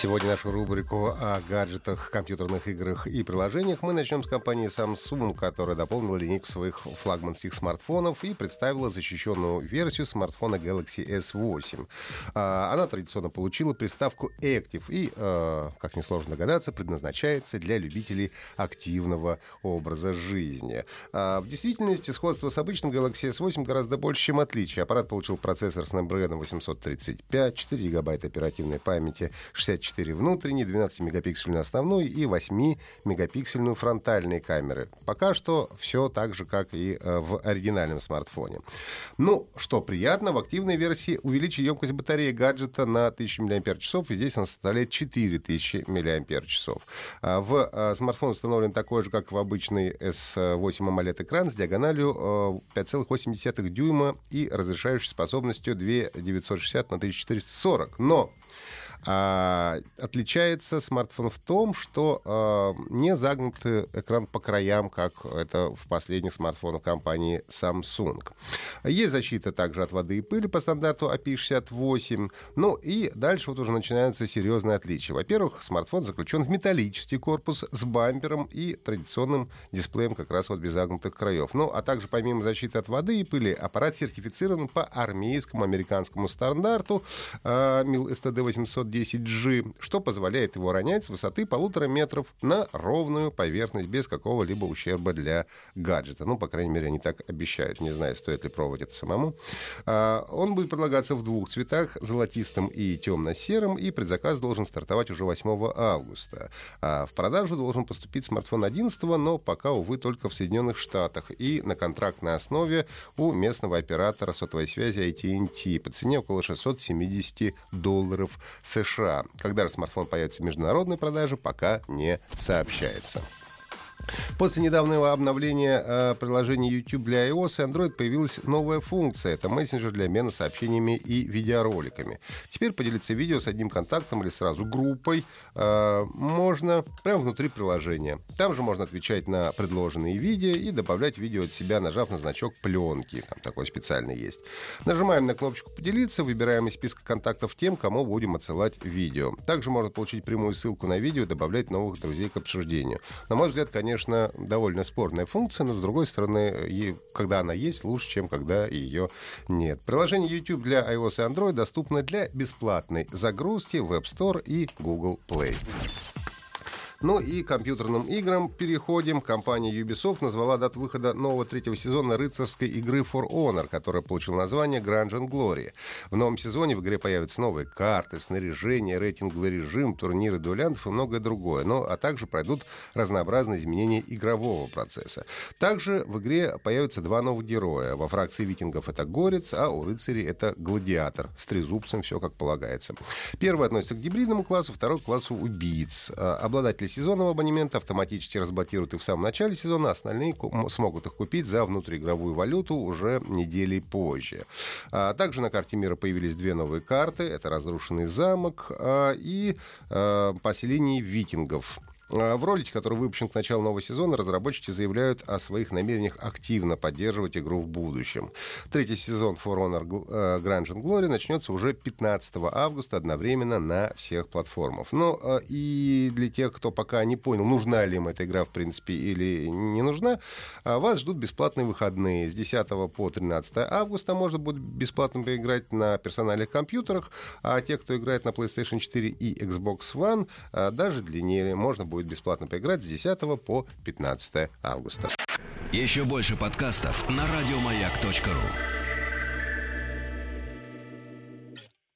Сегодня нашу рубрику о гаджетах, компьютерных играх и приложениях мы начнем с компании Samsung, которая дополнила линейку своих флагманских смартфонов и представила защищенную версию смартфона Galaxy S8. А, она традиционно получила приставку Active и, а, как несложно догадаться, предназначается для любителей активного образа жизни. А, в действительности сходство с обычным Galaxy S8 гораздо больше, чем отличие. Аппарат получил процессор Snapdragon 835, 4 гигабайта оперативной памяти, 64 4 внутренней, 12-мегапиксельную основную и 8-мегапиксельную фронтальные камеры. Пока что все так же, как и э, в оригинальном смартфоне. Ну, что приятно, в активной версии увеличили емкость батареи гаджета на 1000 мАч, и здесь она составляет 4000 мАч. А в э, смартфон установлен такой же, как в обычный S8 AMOLED экран с диагональю 5,8 э, дюйма и разрешающей способностью 2960 на 1440. Но а, отличается смартфон в том, что а, не загнут экран по краям, как это в последних смартфонах компании Samsung. Есть защита также от воды и пыли по стандарту IP68. Ну и дальше вот уже начинаются серьезные отличия. Во-первых, смартфон заключен в металлический корпус с бампером и традиционным дисплеем как раз вот без загнутых краев. Ну, а также помимо защиты от воды и пыли, аппарат сертифицирован по армейскому американскому стандарту э, MIL STD 800 10G, что позволяет его ронять с высоты полутора метров на ровную поверхность без какого-либо ущерба для гаджета. Ну, по крайней мере, они так обещают. Не знаю, стоит ли пробовать это самому. А, он будет предлагаться в двух цветах, золотистым и темно-серым, и предзаказ должен стартовать уже 8 августа. А в продажу должен поступить смартфон 11 но пока, увы, только в Соединенных Штатах и на контрактной основе у местного оператора сотовой связи AT&T по цене около 670 долларов США. США. Когда же смартфон появится в международной продаже, пока не сообщается. После недавнего обновления э, приложения YouTube для iOS и Android появилась новая функция. Это мессенджер для обмена сообщениями и видеороликами. Теперь поделиться видео с одним контактом или сразу группой э, можно прямо внутри приложения. Там же можно отвечать на предложенные видео и добавлять видео от себя, нажав на значок пленки. Там такой специальный есть. Нажимаем на кнопочку «Поделиться», выбираем из списка контактов тем, кому будем отсылать видео. Также можно получить прямую ссылку на видео и добавлять новых друзей к обсуждению. На мой взгляд, конечно, конечно, довольно спорная функция, но, с другой стороны, когда она есть, лучше, чем когда ее нет. Приложение YouTube для iOS и Android доступно для бесплатной загрузки в App Store и Google Play. Ну и компьютерным играм переходим. Компания Ubisoft назвала дату выхода нового третьего сезона рыцарской игры For Honor, которая получила название Grunge and Glory. В новом сезоне в игре появятся новые карты, снаряжение, рейтинговый режим, турниры дуэлянтов и многое другое. Ну, а также пройдут разнообразные изменения игрового процесса. Также в игре появятся два новых героя. Во фракции викингов это Горец, а у рыцарей это Гладиатор. С трезубцем все как полагается. Первый относится к гибридному классу, второй к классу убийц. А, обладатели сезонного абонемента автоматически разблокируют их в самом начале сезона, а остальные смогут их купить за внутриигровую валюту уже недели позже. А также на карте мира появились две новые карты. Это разрушенный замок а, и а, поселение викингов. А, в ролике, который выпущен к началу нового сезона, разработчики заявляют о своих намерениях активно поддерживать игру в будущем. Третий сезон For Honor э, Grunge and Glory начнется уже 15 августа одновременно на всех платформах. Ну а, и для тех, кто пока не понял, нужна ли им эта игра в принципе или не нужна, а, вас ждут бесплатные выходные. С 10 по 13 августа можно будет бесплатно поиграть на персональных компьютерах, а те, кто играет на PlayStation 4 и Xbox One, даже длиннее можно будет будет бесплатно поиграть с 10 по 15 августа. Еще больше подкастов на радиомаяк.ру